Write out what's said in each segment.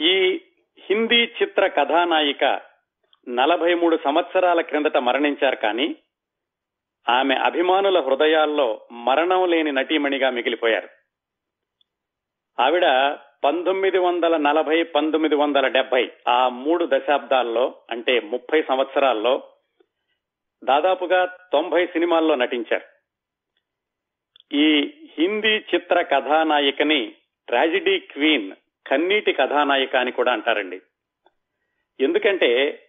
ఈ హిందీ చిత్ర కథానాయిక నలభై మూడు సంవత్సరాల క్రిందట మరణించారు కానీ ఆమె అభిమానుల హృదయాల్లో మరణం లేని నటీమణిగా మిగిలిపోయారు. ఆవిడ పంతొమ్మిది వందల నలభై పంతొమ్మిది వందల డెబ్బై ఆ మూడు దశాబ్దాల్లో అంటే ముప్పై సంవత్సరాల్లో దాదాపుగా తొంభై సినిమాల్లో నటించారు. ఈ హిందీ చిత్ర కథానాయికని ట్రాజిడీ క్వీన్ కన్నీటి కథానాయిక అని కూడా అంటారండి. ఎందుకంటే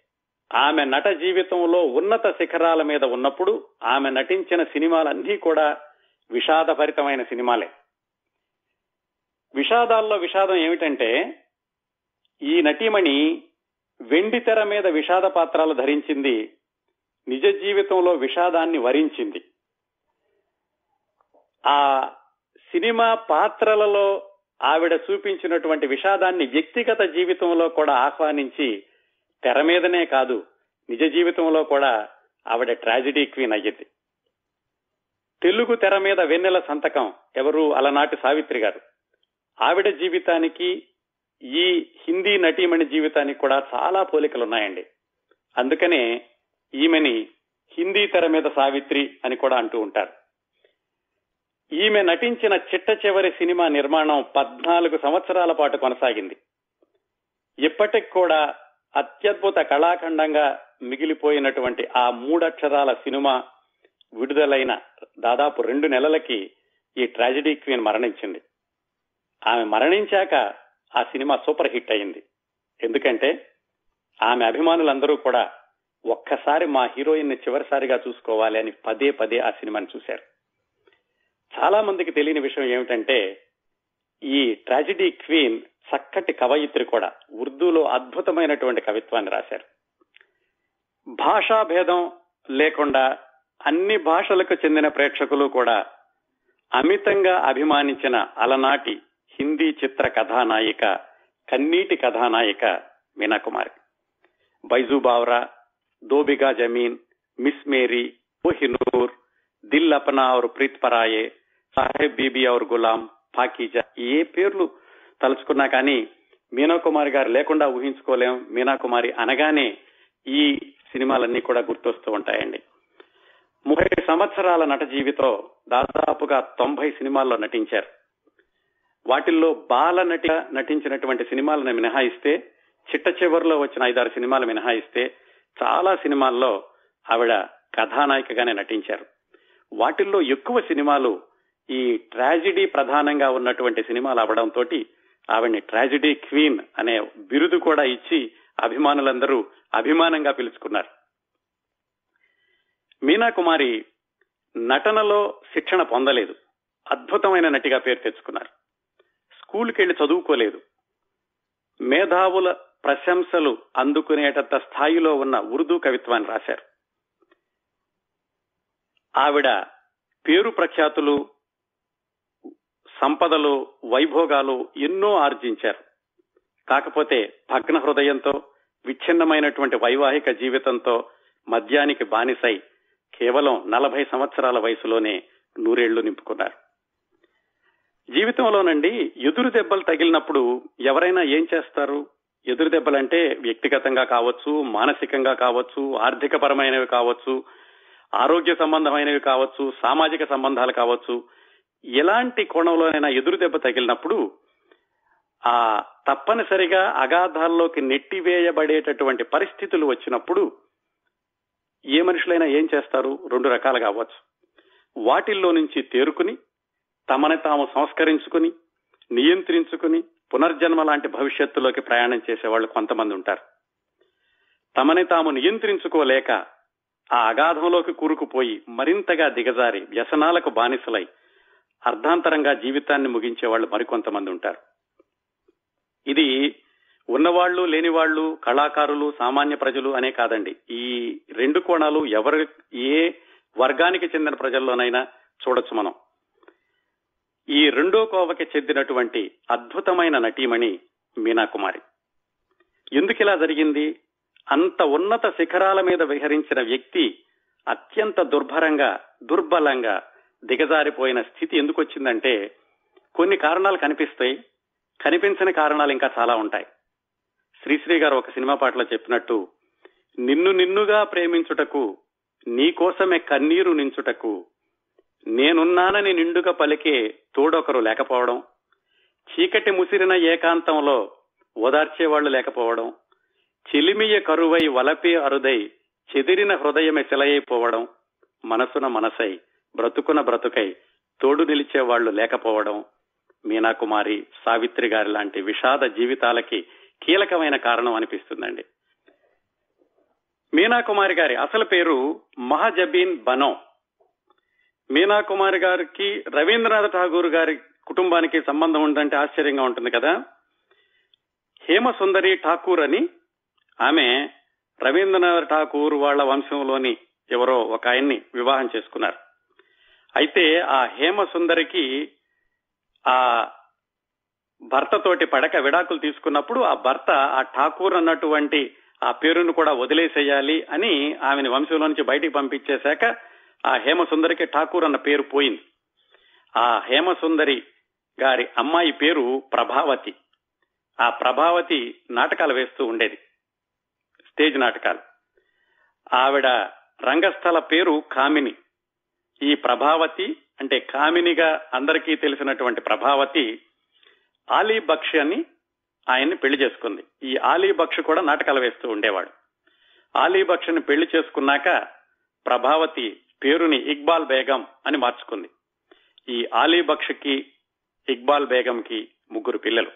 ఆమె నట జీవితంలో ఉన్నత శిఖరాల మీద ఉన్నప్పుడు ఆమె నటించిన సినిమాలన్నీ కూడా విషాదభరితమైన సినిమాలే. విషాదాల్లో విషాదం ఏమిటంటే ఈ నటీమణి వెండి తెర మీద విషాద పాత్రలు ధరించింది నిజ జీవితంలో విషాదాన్ని వరించింది. ఆ సినిమా పాత్రలలో ఆవిడ చూపించినటువంటి విషాదాన్ని వ్యక్తిగత జీవితంలో కూడా ఆహ్వానించి తెర మీదనే కాదు నిజ జీవితంలో కూడా ఆవిడ ట్రాజిడీ క్వీన్ అయ్యింది. తెలుగు తెర మీద వెన్నెల సంతకం ఎవరు అలనాటి సావిత్రి గారు. ఆవిడ జీవితానికి ఈ హిందీ నటీమణి జీవితానికి కూడా చాలా పోలికలు ఉన్నాయండి. అందుకనే ఈమెని హిందీ తెర మీద సావిత్రి అని కూడా అంటూ ఉంటారు. ఈమె నటించిన చిట్ట చివరి సినిమా నిర్మాణం పద్నాలుగు సంవత్సరాల పాటు కొనసాగింది. ఇప్పటికి కూడా అత్యద్భుత కళాఖండంగా మిగిలిపోయినటువంటి ఆ మూడక్షరాల సినిమా విడుదలైన దాదాపు రెండు నెలలకి ఈ ట్రాజిడీ క్వీన్ మరణించింది. ఆమె మరణించాక ఆ సినిమా సూపర్ హిట్ అయింది. ఎందుకంటే ఆమె అభిమానులందరూ కూడా ఒక్కసారి మా హీరోయిన్ని చివరిసారిగా చూసుకోవాలి అని పదే పదే ఆ సినిమాని చూశారు. చాలా మందికి తెలియని విషయం ఏమిటంటే ఈ ట్రాజిడీ క్వీన్ చక్కటి కవయిత్రి కూడా ఉర్దూలో అద్భుతమైనటువంటి కవిత్వాన్ని రాశారు. భాషా భేదం లేకుండా అన్ని భాషలకు చెందిన ప్రేక్షకులు కూడా అమితంగా అభిమానించిన అలనాటి హిందీ చిత్ర కథానాయిక కన్నీటి కథానాయిక మీనాకుమారి. బైజూ బావ్రా దోబిగా జమీన్ మిస్ మేరీ ఓహినూర్ దిల్ అపనా और ప్రీత్ పరాయే సాహెబ్ బీబీ అవర్ గులాం పాకీజా ఏ పేర్లు తలుచుకున్నా కానీ మీనాకుమారి గారు లేకుండా ఊహించుకోలేం. మీనాకుమారి అనగానే ఈ సినిమాలన్నీ కూడా గుర్తొస్తూ ఉంటాయండి. ముప్పై సంవత్సరాల నట జీవితం దాదాపుగా తొంభై సినిమాల్లో నటించారు. వాటిల్లో బాల నటి నటించినటువంటి సినిమాలను మినహాయిస్తే చిట్ట చివరిలో వచ్చిన ఐదారు సినిమాలు మినహాయిస్తే చాలా సినిమాల్లో ఆవిడ కథానాయికగానే నటించారు. వాటిల్లో ఎక్కువ సినిమాలు ఈ ట్రాజిడీ ప్రధానంగా ఉన్నటువంటి సినిమాలు అవడంతో ఆవిడ్ని ట్రాజిడీ క్వీన్ అనే బిరుదు కూడా ఇచ్చి అభిమానులందరూ అభిమానంగా పిలుచుకున్నారు. మీనా కుమారి నటనలో శిక్షణ పొందలేదు. అద్భుతమైన నటిగా పేరు తెచ్చుకున్నారు. స్కూల్కి వెళ్ళి చదువుకోలేదు. మేధావుల ప్రశంసలు అందుకునేటంత స్థాయిలో ఉన్న ఉర్దూ కవిత్వాన్ని రాశారు. ఆవిడ పేరు ప్రఖ్యాతులు సంపదలు వైభోగాలు ఎన్నో ఆర్జించారు. కాకపోతే భగ్న హృదయంతో విచ్ఛిన్నమైనటువంటి వైవాహిక జీవితంతో మద్యానికి బానిసై కేవలం నలభై సంవత్సరాల వయసులోనే నూరేళ్ళు నింపుకున్నారు. జీవితంలోనండి ఎదురు దెబ్బలు తగిలినప్పుడు ఎవరైనా ఏం చేస్తారు? ఎదురు దెబ్బలంటే వ్యక్తిగతంగా కావచ్చు మానసికంగా కావచ్చు ఆర్థిక పరమైనవి కావచ్చు ఆరోగ్య సంబంధమైనవి కావచ్చు సామాజిక సంబంధాలు కావచ్చు ఎలాంటి కోణంలోనైనా ఎదురు దెబ్బ తగిలినప్పుడు ఆ తప్పనిసరిగా అగాధాల్లోకి నెట్టివేయబడేటటువంటి పరిస్థితులు వచ్చినప్పుడు ఏ మనుషులైనా ఏం చేస్తారు? రెండు రకాలుగా అవ్వచ్చు. వాటిల్లో నుంచి తేరుకుని తమని తాము సంస్కరించుకుని నియంత్రించుకుని పునర్జన్మ లాంటి భవిష్యత్తులోకి ప్రయాణం చేసేవాళ్ళు కొంతమంది ఉంటారు. తమని తాము నియంత్రించుకోలేక ఆ అగాధంలోకి కూరుకుపోయి మరింతగా దిగజారి వ్యసనాలకు బానిసలై అర్ధాంతరంగా జీవితాన్ని ముగించే వాళ్ళు మరికొంతమంది ఉంటారు. ఇది ఉన్నవాళ్ళు లేనివాళ్ళు కళాకారులు సామాన్య ప్రజలు అనే కాదండి. ఈ రెండు కోణాలు ఎవరు ఏ వర్గానికి చెందిన ప్రజల్లోనైనా చూడొచ్చు మనం. ఈ రెండో కోవకి చెందినటువంటి అద్భుతమైన నటీమణి మీనాకుమారి. ఎందుకు ఇలా జరిగింది? అంత ఉన్నత శిఖరాల మీద విహరించిన వ్యక్తి అత్యంత దుర్భరంగా దుర్బలంగా దిగజారిపోయిన స్థితి ఎందుకు వచ్చిందంటే కొన్ని కారణాలు కనిపిస్తాయి కనిపించని కారణాలు ఇంకా చాలా ఉంటాయి. శ్రీశ్రీ గారు ఒక సినిమా పాటలో చెప్పినట్టు నిన్ను నిన్నుగా ప్రేమించుటకు నీకోసమే కన్నీరు నించుటకు నేనున్నానని నిండుగా పలికే తోడొకరు లేకపోవడం చీకటి ముసిరిన ఏకాంతంలో ఓదార్చేవాళ్ళు లేకపోవడం చిలిమియ కరువై వలపే అరుదై చెదిరిన హృదయమే శిలయైపోవడం మనసున మనసై. బ్రతుకున బ్రతుకై తోడు నిలిచేవాళ్ళు లేకపోవడం మీనాకుమారి సావిత్రి గారి లాంటి విషాద జీవితాలకి కీలకమైన కారణం అనిపిస్తుందండి. మీనాకుమారి గారి అసలు పేరు మహాజబీన్ బనో. మీనాకుమారి గారికి రవీంద్రనాథ్ ఠాగూర్ గారి కుటుంబానికి సంబంధం ఉందంటే ఆశ్చర్యంగా ఉంటుంది కదా. హేమసుందరి ఠాకూర్ అని ఆమె రవీంద్రనాథ్ ఠాకూర్ వాళ్ళ వంశంలోని ఎవరో ఒక ఆయన్ని వివాహం చేసుకున్నారు. అయితే ఆ హేమసుందరికి ఆ భర్తతోటి పడక విడాకులు తీసుకున్నప్పుడు ఆ భర్త ఆ ఠాకూర్ అన్నటువంటి ఆ పేరును కూడా వదిలేసేయాలి అని ఆమెని వంశంలో నుంచి బయటికి పంపించేశాక ఆ హేమసుందరికి ఠాకూర్ అన్న పేరు పోయింది. ఆ హేమసుందరి గారి అమ్మాయి పేరు ప్రభావతి. ఆ ప్రభావతి నాటకాలు వేస్తూ ఉండేది. స్టేజ్ నాటకాలు. ఆవిడ రంగస్థల పేరు కామిని. ఈ ప్రభావతి అంటే కామినిగా అందరికీ తెలిసినటువంటి ప్రభావతి ఆలీ బక్ష్ అని ఆయన్ని పెళ్ళి చేసుకుంది. ఈ ఆలీ బక్ష్ కూడా నాటకాలు వేస్తూ ఉండేవాడు. ఆలీ బక్షిని పెళ్ళి చేసుకున్నాక ప్రభావతి పేరుని ఇక్బాల్ బేగం అని మార్చుకుంది. ఈ ఆలీ బక్షికి ఇక్బాల్ బేగంకి ముగ్గురు పిల్లలు.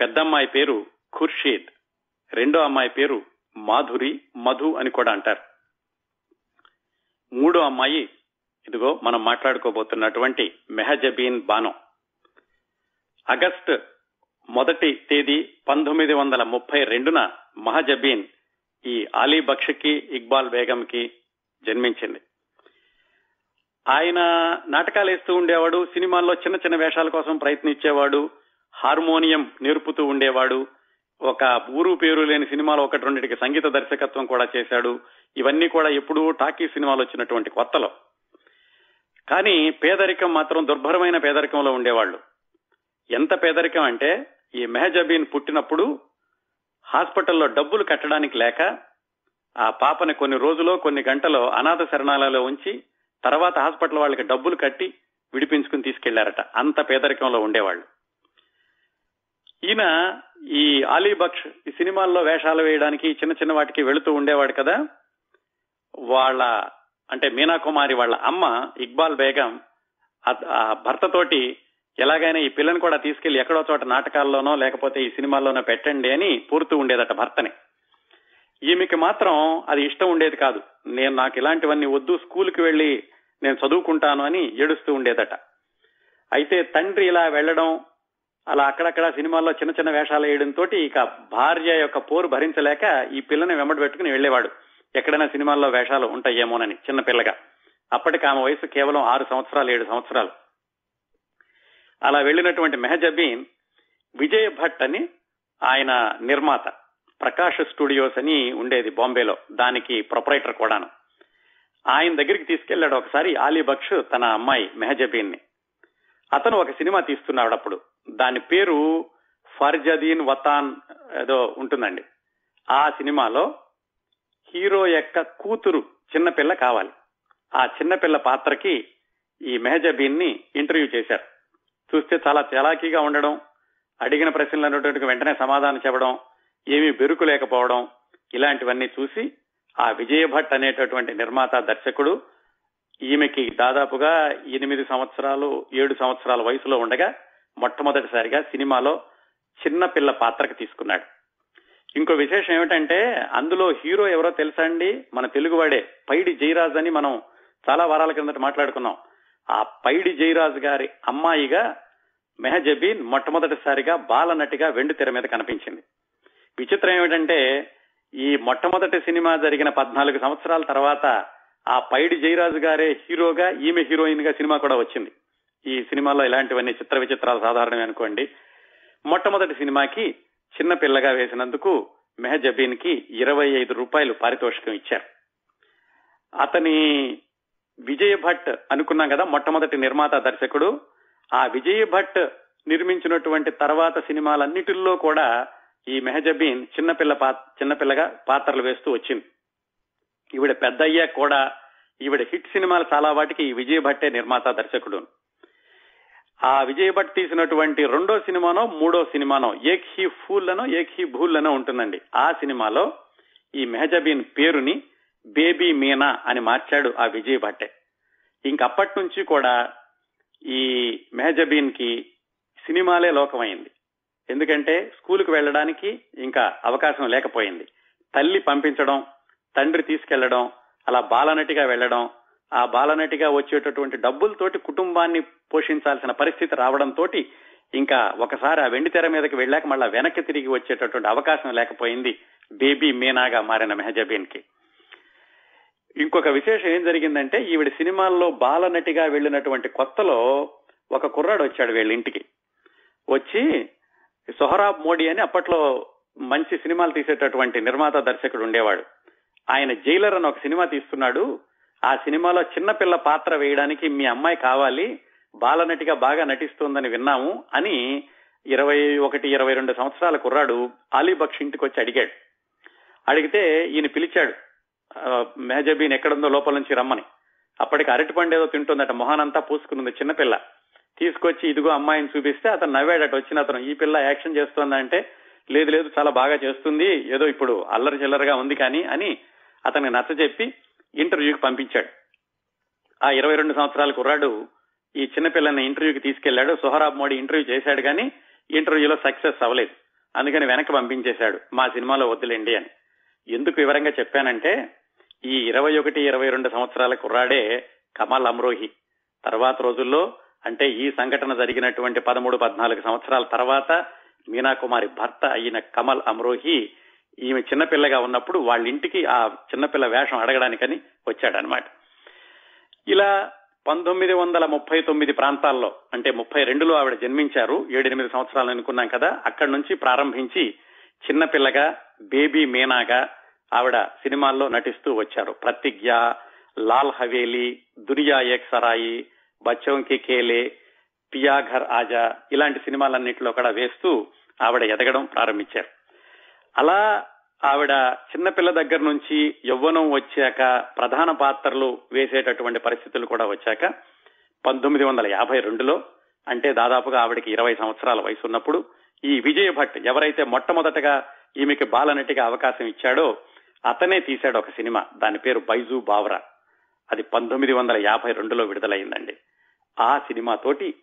పెద్దమ్మాయి పేరు ఖుర్షీద్ రెండో అమ్మాయి పేరు మాధురి మధు అని కూడా అంటారు. మూడో అమ్మాయి ఇదిగో మనం మాట్లాడుకోబోతున్నటువంటి మెహజబీన్ బానో. ఆగస్ట్ మొదటి తేదీ పంతొమ్మిది వందల ముప్పై రెండున మహజబీన్ ఈ అలీ బక్షకి ఇక్బాల్ బేగంకి జన్మించింది. ఆయన నాటకాలు వేస్తూ ఉండేవాడు సినిమాల్లో చిన్న చిన్న వేషాల కోసం ప్రయత్నించేవాడు హార్మోనియం నేర్పుతూ ఉండేవాడు ఒక ఊరు పేరు లేని సినిమాలో ఒకటి రెండింటికి సంగీత దర్శకత్వం కూడా చేశాడు. ఇవన్నీ కూడా ఎప్పుడూ టాకీ సినిమాలు వచ్చినటువంటి కొత్తలో. కానీ పేదరికం మాత్రం దుర్భరమైన పేదరికంలో ఉండేవాళ్ళు. ఎంత పేదరికం అంటే ఈ మెహజబీన్ పుట్టినప్పుడు హాస్పిటల్లో డబ్బులు కట్టడానికి లేక ఆ పాపని కొన్ని రోజులో కొన్ని గంటలో అనాథ శరణాలలో ఉంచి తర్వాత హాస్పిటల్ వాళ్ళకి డబ్బులు కట్టి విడిపించుకుని తీసుకెళ్ళారట. అంత పేదరికంలో ఉండేవాళ్ళు. ఈయన ఈ అలీబక్ష్ ఈ సినిమాల్లో వేషాలు వేయడానికి చిన్న చిన్న వాటికి వెళుతూ ఉండేవాడు కదా. వాళ్ళ అంటే మీనాకుమారి వాళ్ళ అమ్మ ఇక్బాల్ బేగం ఆ భర్తతోటి ఎలాగైనా ఈ పిల్లని కూడా తీసుకెళ్ళి ఎక్కడో చోట నాటకాల్లోనో లేకపోతే ఈ సినిమాల్లోనో పెట్టండి అని పూర్తూ ఉండేదట భర్తని. ఈమెకి మాత్రం అది ఇష్టం ఉండేది కాదు. నేను నాకు ఇలాంటివన్నీ వద్దు స్కూల్కి వెళ్ళి నేను చదువుకుంటాను అని ఏడుస్తూ ఉండేదట. అయితే తండ్రి ఇలా వెళ్ళడం అలా అక్కడక్కడ సినిమాల్లో చిన్న చిన్న వేషాలు వేయడంతో ఇక భార్య యొక్క పోరు భరించలేక ఈ పిల్లని వెంబడి పెట్టుకుని వెళ్ళేవాడు ఎక్కడైనా సినిమాల్లో వేషాలు ఉంటాయేమోనని చిన్నపిల్లగా అప్పటికి ఆమె వయసు కేవలం ఆరు సంవత్సరాలు ఏడు సంవత్సరాలు. అలా వెళ్ళినటువంటి మెహజబీన్ విజయ్ భట్ అని ఆయన నిర్మాత. ప్రకాష్ స్టూడియోస్ అని ఉండేది బాంబేలో. దానికి ప్రొపరేటర్ కూడాను. ఆయన దగ్గరికి తీసుకెళ్ళాడు ఒకసారి ఆలీ బక్ష్ తన అమ్మాయి మెహజబీన్ని అతను ఒక సినిమా తీస్తున్నాడు అప్పుడు. దాని పేరు ఫర్జదీన్ వతాన్ ఏదో ఉంటుందండి. ఆ సినిమాలో హీరో యొక్క కూతురు చిన్నపిల్ల కావాలి. ఆ చిన్నపిల్ల పాత్రకి ఈ మెహజబీన్ని ఇంటర్వ్యూ చేశారు. చూస్తే చాలా చలాకీగా ఉండడం అడిగిన ప్రశ్నలు అన్నటువంటి వెంటనే సమాధానం చెప్పడం ఏమీ బెరుకు లేకపోవడం ఇలాంటివన్నీ చూసి ఆ విజయ భట్ అనేటటువంటి నిర్మాత దర్శకుడు ఈమెకి దాదాపుగా ఎనిమిది సంవత్సరాలు ఏడు సంవత్సరాల వయసులో ఉండగా మొట్టమొదటిసారిగా సినిమాలో చిన్న పిల్ల పాత్రకు తీసుకున్నాడు. ఇంకో విశేషం ఏమిటంటే అందులో హీరో ఎవరో తెలుసా అండి? మన తెలుగువాడే పైడి జయరాజ్ అని మనం చాలా వారాల కిందట మాట్లాడుకున్నాం. ఆ పైడి జయరాజ్ గారి అమ్మాయిగా మెహజబీన్ మొట్టమొదటిసారిగా బాలనటిగా వెండి తెర మీద కనిపించింది. విచిత్రం ఏమిటంటే ఈ మొట్టమొదటి సినిమా జరిగిన పద్నాలుగు సంవత్సరాల తర్వాత ఆ పైడి జయరాజు గారే హీరోగా ఈమె హీరోయిన్గా సినిమా కూడా వచ్చింది. ఈ సినిమాలో ఇలాంటివన్నీ చిత్ర విచిత్రాలు సాధారణమే అనుకోండి. మొట్టమొదటి సినిమాకి చిన్న పిల్లగా వేసినందుకు మెహజబీన్కి ఇరవై ఐదు రూపాయలు పారితోషికం ఇచ్చారు. అతని విజయ భట్ అనుకున్నాం కదా మొట్టమొదటి నిర్మాత దర్శకుడు. ఆ విజయ భట్ నిర్మించినటువంటి తర్వాత సినిమాలన్నిటిల్లో కూడా ఈ మెహజబీన్ చిన్నపిల్ల చిన్నపిల్లగా పాత్రలు వేస్తూ వచ్చింది. ఈవిడ పెద్ద అయ్యాక కూడా ఈవిడ హిట్ సినిమాలు చాలా వాటికి ఈ విజయ భట్టే నిర్మాత దర్శకుడు. ఆ విజయ్ భట్ తీసినటువంటి రెండో సినిమానో మూడో సినిమానో ఏక్ హీ ఫూల్ అనో ఏక్ హీ భూల్ అనో ఉంటుందండి. ఆ సినిమాలో ఈ మెహజబీన్ పేరుని బేబీ మీనా అని మార్చాడు ఆ విజయ్ భట్టే. ఇంకప్పటి నుంచి కూడా ఈ మెహజబీన్కి సినిమాలే లోకమైంది. ఎందుకంటే స్కూల్కి వెళ్ళడానికి ఇంకా అవకాశం లేకపోయింది. తల్లి పంపించడం తండ్రి తీసుకెళ్ళడం అలా బాలనటిగా వెళ్ళడం ఆ బాలనటిగా వచ్చేటటువంటి డబ్బులతోటి కుటుంబాన్ని పోషించాల్సిన పరిస్థితి రావడంతో ఇంకా ఒకసారి ఆ వెండి తెర మీదకి వెళ్ళాక మళ్ళా వెనక్కి తిరిగి వచ్చేటటువంటి అవకాశం లేకపోయింది. బేబీ మీనాగా మారిన మెహజబీన్కి ఇంకొక విశేషం ఏం జరిగిందంటే ఈవిడ సినిమాల్లో బాలనటిగా వెళ్ళినటువంటి కొత్తలో ఒక కుర్రాడు వచ్చాడు వీళ్ళ ఇంటికి. వచ్చి సొహరాబ్ మోడీ అని అప్పట్లో మంచి సినిమాలు తీసేటటువంటి నిర్మాత దర్శకుడు ఉండేవాడు. ఆయన జైలర్ అని ఒక సినిమా తీస్తున్నాడు. ఆ సినిమాలో చిన్నపిల్ల పాత్ర వేయడానికి మీ అమ్మాయి కావాలి బాలనటిగా బాగా నటిస్తోందని విన్నాము అని ఇరవై ఒకటి ఇరవై రెండు సంవత్సరాల కుర్రాడు అలీబక్ష్ ఇంటికి వచ్చి అడిగాడు. అడిగితే ఈయన పిలిచాడు మేజబీన్ ఎక్కడుందో లోపల నుంచి రమ్మని. అప్పటికి అరటిపండు ఏదో తింటుందట మొహానంతా పూసుకున్నది చిన్నపిల్ల తీసుకొచ్చి ఇదిగో అమ్మాయిని చూపిస్తే అతను నవ్వాడట వచ్చిన అతను ఈ పిల్ల యాక్షన్ చేస్తోందంటే లేదు లేదు చాలా బాగా చేస్తుంది ఏదో ఇప్పుడు అల్లరి చిల్లరగా ఉంది కానీ అని అతనికి నచ్చ చెప్పి ఇంటర్వ్యూకి పంపించాడు. ఆ ఇరవై రెండు సంవత్సరాల కుర్రాడు ఈ చిన్నపిల్లని ఇంటర్వ్యూకి తీసుకెళ్ళాడు సుహరాబ్ మోడీ ఇంటర్వ్యూ చేశాడు కానీ ఇంటర్వ్యూలో సక్సెస్ అవ్వలేదు. అందుకని వెనక్కి పంపించేశాడు. మా సినిమాలో వద్దులేండి అని. ఎందుకు వివరంగా చెప్పానంటే ఈ ఇరవై ఒకటి ఇరవై రెండు సంవత్సరాల కుర్రాడే కమల్ అమ్రోహి. తర్వాత రోజుల్లో అంటే ఈ సంఘటన జరిగినటువంటి పదమూడు పద్నాలుగు సంవత్సరాల తర్వాత మీనాకుమారి భర్త అయిన కమల్ అమ్రోహి ఈమె చిన్నపిల్లగా ఉన్నప్పుడు వాళ్ళ ఇంటికి ఆ చిన్నపిల్ల వేషం అడగడానికని వచ్చాడనమాట. ఇలా పంతొమ్మిది వందల ముప్పై తొమ్మిది ప్రాంతాల్లో అంటే ముప్పై రెండులో ఆవిడ జన్మించారు ఏడెనిమిది సంవత్సరాలు అనుకున్నాం కదా అక్కడి నుంచి ప్రారంభించి చిన్నపిల్లగా బేబీ మీనాగా ఆవిడ సినిమాల్లో నటిస్తూ వచ్చారు. ప్రతిజ్ఞ లాల్ హవేలీ దునియా ఏక్ సరాయి బచ్చోంకి కేలే పియాఘర్ ఆజా ఇలాంటి సినిమాలన్నింటిలో కూడా వేస్తూ ఆవిడ ఎదగడం ప్రారంభించారు. అలా ఆవిడ చిన్నపిల్ల దగ్గర నుంచి యవ్వనం వచ్చాక ప్రధాన పాత్రలు వేసేటటువంటి పరిస్థితులు కూడా వచ్చాక పంతొమ్మిది వందల యాభై రెండులో అంటే దాదాపుగా ఆవిడకి ఇరవై సంవత్సరాల వయసు ఉన్నప్పుడు ఈ విజయ భట్ ఎవరైతే మొట్టమొదటగా ఈమెకి బాలనటిగా అవకాశం ఇచ్చాడో అతనే తీశాడు ఒక సినిమా. దాని పేరు బైజు బావరా. అది పంతొమ్మిది వందల యాభై రెండులో విడుదలైందండి. ఆ సినిమా తోటి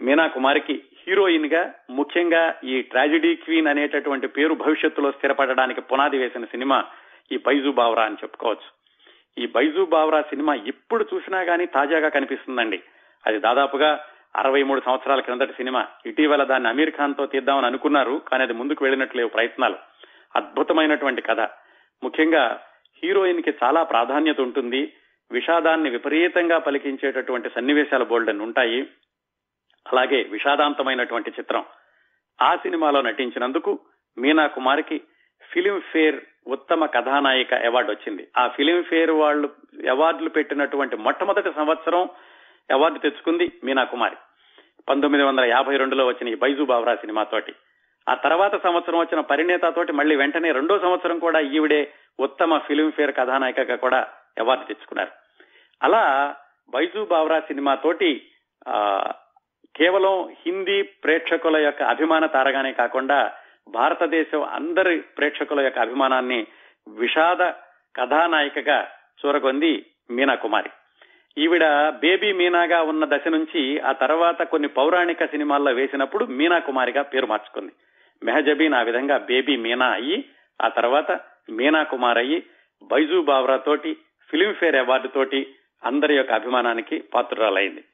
మీనా కుమారికి హీరోయిన్గా ముఖ్యంగా ఈ ట్రాజిడీ క్వీన్ అనేటటువంటి పేరు భవిష్యత్తులో స్థిరపడడానికి పునాది వేసిన సినిమా ఈ బైజు బావరా అని చెప్పుకోవచ్చు. ఈ బైజు బావరా సినిమా ఎప్పుడు చూసినా గానీ తాజాగా కనిపిస్తుందండి. అది దాదాపుగా అరవై మూడు సంవత్సరాల క్రిందటి సినిమా. ఇటీవల దాన్ని అమీర్ ఖాన్తో తీద్దామని అనుకున్నారు కానీ అది ముందుకు వెళ్ళినట్లేవు ప్రయత్నాలు. అద్భుతమైనటువంటి కథ. ముఖ్యంగా హీరోయిన్కి చాలా ప్రాధాన్యత ఉంటుంది. విషాదాన్ని విపరీతంగా పలికించేటటువంటి సన్నివేశాల బోల్డెన్ ఉంటాయి. అలాగే విషాదాంతమైనటువంటి చిత్రం. ఆ సినిమాలో నటించినందుకు మీనా కుమార్కి ఫిలింఫేర్ ఉత్తమ కథానాయిక అవార్డు వచ్చింది. ఆ ఫిలింఫేర్ వాళ్ళు అవార్డులు పెట్టినటువంటి మొట్టమొదటి సంవత్సరం అవార్డు తెచ్చుకుంది మీనా కుమారి. పంతొమ్మిది వందల యాభై రెండులో వచ్చిన ఈ బైజు బావరా సినిమాతోటి ఆ తర్వాత సంవత్సరం వచ్చిన పరిణేత తోటి మళ్ళీ వెంటనే రెండో సంవత్సరం కూడా ఈవిడే ఉత్తమ ఫిలింఫేర్ కథానాయికగా కూడా అవార్డు తెచ్చుకున్నారు. అలా బైజు బావరా సినిమా తోటి కేవలం హిందీ ప్రేక్షకుల యొక్క అభిమాన తారగానే కాకుండా భారతదేశం అందరి ప్రేక్షకుల యొక్క అభిమానాన్ని విషాద కథానాయికగా చూరగొంది మీనా కుమారి. ఈవిడ బేబీ మీనాగా ఉన్న దశ నుంచి ఆ తర్వాత కొన్ని పౌరాణిక సినిమాల్లో వేసినప్పుడు మీనా కుమారిగా పేరు మార్చుకుంది. మెహజబీన్ ఆ విధంగా బేబీ మీనా అయ్యి ఆ తర్వాత మీనా కుమార్ అయ్యి బైజూ బావ్రా తోటి ఫిలింఫేర్ అవార్డు తోటి అందరి యొక్క అభిమానానికి పాత్రురాలైంది.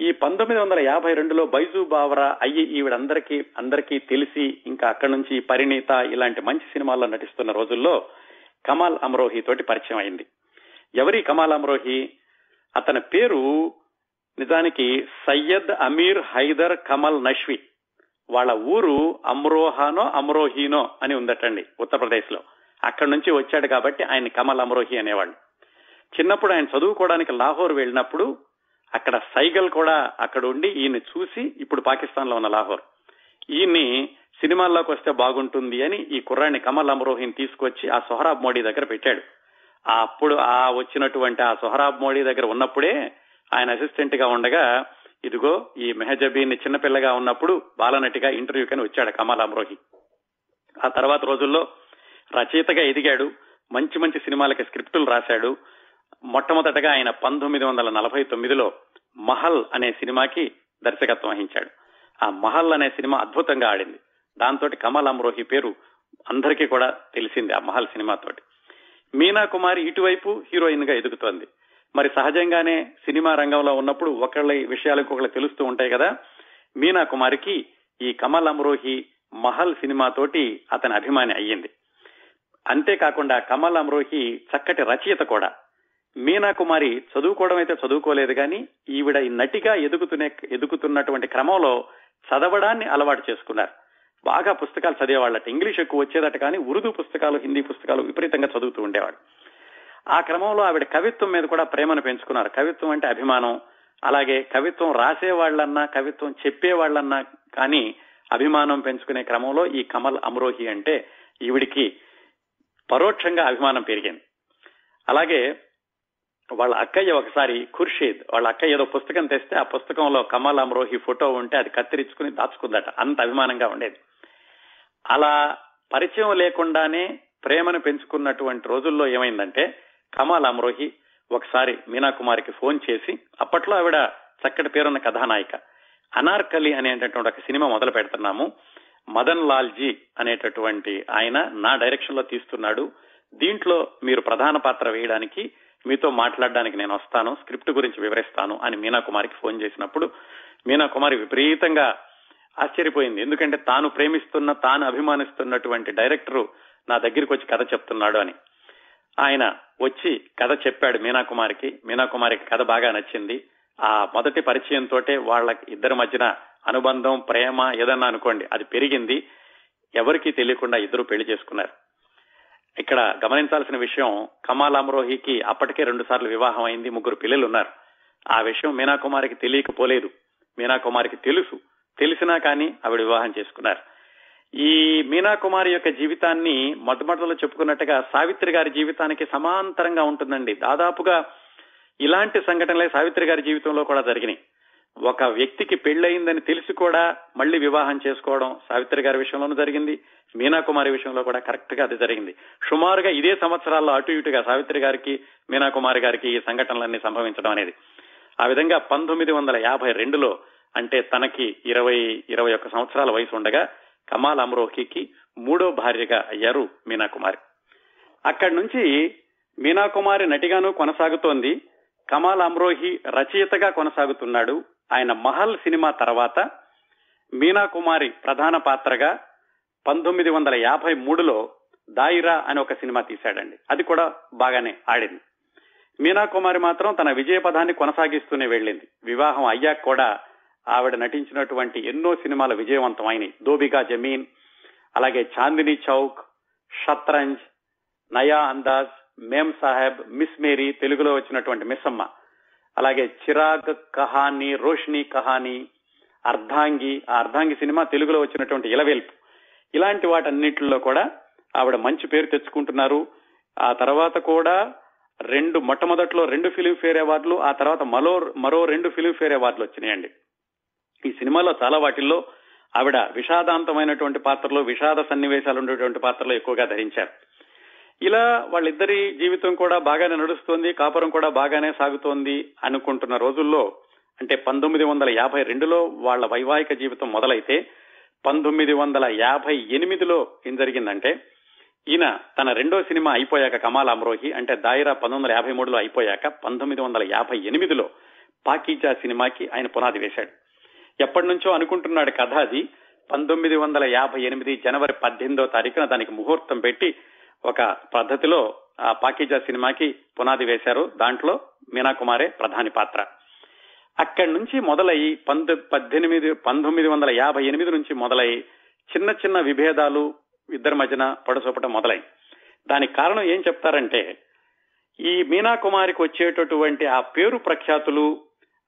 ఈ పంతొమ్మిది వందల యాభై రెండులో బైజు బావరా అయ్యి ఈవిడందరికీ అందరికీ తెలిసి ఇంకా అక్కడి నుంచి పరిణీత ఇలాంటి మంచి సినిమాల్లో నటిస్తున్న రోజుల్లో కమాల్ అమ్రోహి తోటి పరిచయం అయింది. ఎవరి కమాల్ అమ్రోహి? అతని పేరు నిజానికి సయ్యద్ అమీర్ హైదర్ కమల్ నష్వి. వాళ్ళ ఊరు అమ్రోహానో అమ్రోహీనో అని ఉందటండి ఉత్తరప్రదేశ్లో అక్కడి నుంచి వచ్చాడు కాబట్టి ఆయన కమల్ అమ్రోహి అనేవాళ్ళు. చిన్నప్పుడు ఆయన చదువుకోవడానికి లాహోర్ వెళ్ళినప్పుడు అక్కడ సైగల్ కూడా అక్కడ ఉండి ఈయన్ని చూసి ఇప్పుడు పాకిస్తాన్లో ఉన్న లాహోర్. ఈయన్ని సినిమాల్లోకి వస్తే బాగుంటుంది అని ఈ కుర్రాన్ని కమల్ అమరోహిని తీసుకొచ్చి ఆ సొహరాబ్ మోడీ దగ్గర పెట్టాడు. అప్పుడు ఆ వచ్చినటువంటి ఆ సొహరాబ్ మోడీ దగ్గర ఉన్నప్పుడే ఆయన అసిస్టెంట్గా ఉండగా ఇదిగో ఈ మెహజబీని చిన్నపిల్లగా ఉన్నప్పుడు బాలనటిగా ఇంటర్వ్యూకని వచ్చాడు కమల్ అమరోహి. ఆ తర్వాత రోజుల్లో రచయితగా ఎదిగాడు మంచి మంచి సినిమాలకి స్క్రిప్టులు రాశాడు. మొట్టమొదటగా ఆయన పంతొమ్మిది వందల నలభై తొమ్మిదిలో మహల్ అనే సినిమాకి దర్శకత్వం వహించాడు. ఆ మహల్ అనే సినిమా అద్భుతంగా ఆడింది. దాంతో కమల్ అమ్రోహి పేరు అందరికీ కూడా తెలిసింది ఆ మహల్ సినిమాతోటి మీనా కుమారి ఇటువైపు హీరోయిన్గా ఎదుగుతోంది. మరి సహజంగానే సినిమా రంగంలో ఉన్నప్పుడు ఒకళ్ళ విషయాలు ఒకళ్ళు తెలుస్తూ ఉంటాయి కదా. మీనా కుమారికి ఈ కమల్ అమ్రోహి మహల్ సినిమాతోటి అతని అభిమాని అయ్యింది. అంతేకాకుండా కమల్ అమ్రోహి చక్కటి రచయిత కూడా. మీనా కుమారి చదువుకోవడం అయితే చదువుకోలేదు కానీ ఈవిడ నటిగా ఎదుగుతునే ఎదుగుతున్నటువంటి క్రమంలో చదవడాన్ని అలవాటు చేసుకున్నారు. బాగా పుస్తకాలు చదివేవాళ్ళట. ఇంగ్లీష్ ఎక్కువ వచ్చేదట కానీ ఉర్దూ పుస్తకాలు హిందీ పుస్తకాలు విపరీతంగా చదువుతూ ఉండేవాడు. ఆ క్రమంలో ఆవిడ కవిత్వం మీద కూడా ప్రేమను పెంచుకున్నారు. కవిత్వం అంటే అభిమానం. అలాగే కవిత్వం రాసేవాళ్ళన్నా కవిత్వం చెప్పే వాళ్ళన్నా కానీ అభిమానం పెంచుకునే క్రమంలో ఈ కమల్ అమ్రోహి అంటే ఈవిడికి పరోక్షంగా అభిమానం పెరిగింది. అలాగే వాళ్ళ అక్కయ్య ఒకసారి ఖుర్షీద్ వాళ్ళ అక్కయ్య ఏదో పుస్తకం తెస్తే ఆ పుస్తకంలో కమల్ అమ్రోహి ఫోటో ఉంటే అది కత్తిరించుకుని దాచుకుందట. అంత అభిమానంగా ఉండేది. అలా పరిచయం లేకుండానే ప్రేమను పెంచుకున్నటువంటి రోజుల్లో ఏమైందంటే కమల్ అమ్రోహి ఒకసారి మీనా కుమారికి ఫోన్ చేసి అప్పట్లో ఆవిడ చక్కటి పేరున్న కథానాయిక అనార్కలి అనేటటువంటి ఒక సినిమా మొదలు పెడుతున్నాము మదన్ లాల్ జీ అనేటటువంటి ఆయన నా డైరెక్షన్లో తీస్తున్నాడు దీంట్లో మీరు ప్రధాన పాత్ర వేయడానికి మీతో మాట్లాడడానికి నేను వస్తాను స్క్రిప్ట్ గురించి వివరిస్తాను అని మీనా కుమారికి ఫోన్ చేసినప్పుడు మీనా కుమారి విపరీతంగా ఆశ్చర్యపోయింది. ఎందుకంటే తాను ప్రేమిస్తున్న తాను అభిమానిస్తున్నటువంటి డైరెక్టరు నా దగ్గరికి వచ్చి కథ చెప్తున్నాడు అని. ఆయన వచ్చి కథ చెప్పాడు మీనాకుమారికి. మీనాకుమారికి కథ బాగా నచ్చింది. ఆ మొదటి పరిచయం తోటే వాళ్ళ ఇద్దరి మధ్యన అనుబంధం ప్రేమ ఏదన్నా అనుకోండి అది పెరిగింది. ఎవరికీ తెలియకుండా ఇద్దరు పెళ్ళి చేసుకున్నారు. ఇక్కడ గమనించాల్సిన విషయం కమాల్ అమ్రోహికి అప్పటికే రెండు సార్లు వివాహం అయింది ముగ్గురు పిల్లలు ఉన్నారు ఆ విషయం మీనాకుమారికి తెలియకపోలేదు. మీనాకుమారికి తెలుసు. తెలిసినా కానీ ఆవిడ వివాహం చేసుకున్నారు. ఈ మీనాకుమారి యొక్క జీవితాన్ని మొట్టమొదటిలో చెప్పుకున్నట్టుగా సావిత్రి గారి జీవితానికి సమాంతరంగా ఉంటుందండి. దాదాపుగా ఇలాంటి సంఘటనలే సావిత్రి గారి జీవితంలో కూడా జరిగినాయి. ఒక వ్యక్తికి పెళ్ళయిందని తెలిసి కూడా మళ్ళీ వివాహం చేసుకోవడం సావిత్రి గారి విషయంలోనూ జరిగింది మీనాకుమారి విషయంలో కూడా కరెక్ట్గా అది జరిగింది. సుమారుగా ఇదే సంవత్సరాల్లో అటు ఇటుగా సావిత్రి గారికి మీనాకుమారి గారికి ఈ సంఘటనలన్నీ సంభవించడం అనేది. ఆ విధంగా పంతొమ్మిది వందల యాభై రెండులో అంటే తనకి ఇరవై ఇరవై ఒక్క సంవత్సరాల వయసు ఉండగా కమాల్ అమ్రోహికి మూడో భార్యగా అయ్యారు మీనాకుమారి అక్కడి నుంచి మీనాకుమారి నటిగాను కొనసాగుతోంది. కమాల్ అమ్రోహి రచయితగా కొనసాగుతున్నాడు. ఆయన మహల్ సినిమా తర్వాత మీనాకుమారి ప్రధాన పాత్రగా పంతొమ్మిది వందల యాభై మూడులో దాయిరా అని ఒక సినిమా తీశాడండి. అది కూడా బాగానే ఆడింది. మీనాకుమారి మాత్రం తన విజయ పదాన్ని కొనసాగిస్తూనే వెళ్ళింది. వివాహం అయ్యాక కూడా ఆవిడ నటించినటువంటి ఎన్నో సినిమాలు విజయవంతం అయినాయి దోబిగా జమీన్ అలాగే చాందినీ చౌక్ షత్రంజ్ నయా అందాజ్ మేమ్ సాహెబ్ మిస్ మేరీ తెలుగులో వచ్చినటువంటి మిస్సమ్మ. అలాగే చిరాగ్ కహానీ రోషిని కహానీ అర్ధాంగి ఆ అర్ధాంగి సినిమా తెలుగులో వచ్చినటువంటి ఇలవేల్పు. ఇలాంటి వాటన్నిటిలో కూడా ఆవిడ మంచి పేరు తెచ్చుకుంటున్నారు. ఆ తర్వాత కూడా రెండు మొట్టమొదట్లో రెండు ఫిలింఫేర్ అవార్డులు ఆ తర్వాత మరో మరో రెండు ఫిలింఫేర్ అవార్డులు వచ్చినాయండి. ఈ సినిమాలో చాలా వాటిల్లో ఆవిడ విషాదాంతమైనటువంటి పాత్రలో విషాద సన్నివేశాలు ఉండేటువంటి పాత్రలో ఎక్కువగా ధరించారు. ఇలా వాళ్ళిద్దరి జీవితం కూడా బాగానే నడుస్తోంది కాపురం కూడా బాగానే సాగుతోంది అనుకుంటున్న రోజుల్లో అంటే పంతొమ్మిది వందల యాభై రెండులో వాళ్ళ వైవాహిక జీవితం మొదలైతే పంతొమ్మిది వందల యాభై ఎనిమిదిలో ఏం జరిగిందంటే ఈయన తన రెండో సినిమా అయిపోయాక కమాల్ అమ్రోహి అంటే దాయిరా పంతొమ్మిది వందల యాభై మూడులో అయిపోయాక పంతొమ్మిది వందల యాభై ఎనిమిదిలో పాకీజా సినిమాకి ఆయన పునాది వేశాడు. ఎప్పటి నుంచో అనుకుంటున్నాడు కథ అది పంతొమ్మిది వందల యాభై ఎనిమిది జనవరి పద్దెనిమిదో తారీఖున దానికి ముహూర్తం పెట్టి ఒక పద్ధతిలో ఆ పాకీజా సినిమాకి పునాది వేశారు. దాంట్లో మీనాకుమారే ప్రధాని పాత్ర. అక్కడి నుంచి మొదలై పంతొ పద్దెనిమిది పంతొమ్మిది వందల యాభై ఎనిమిది నుంచి మొదలై చిన్న చిన్న విభేదాలు ఇద్దరి మధ్యన పొడసొపట మొదలై దానికి కారణం ఏం చెప్తారంటే ఈ మీనాకుమారికి వచ్చేటటువంటి ఆ పేరు ప్రఖ్యాతులు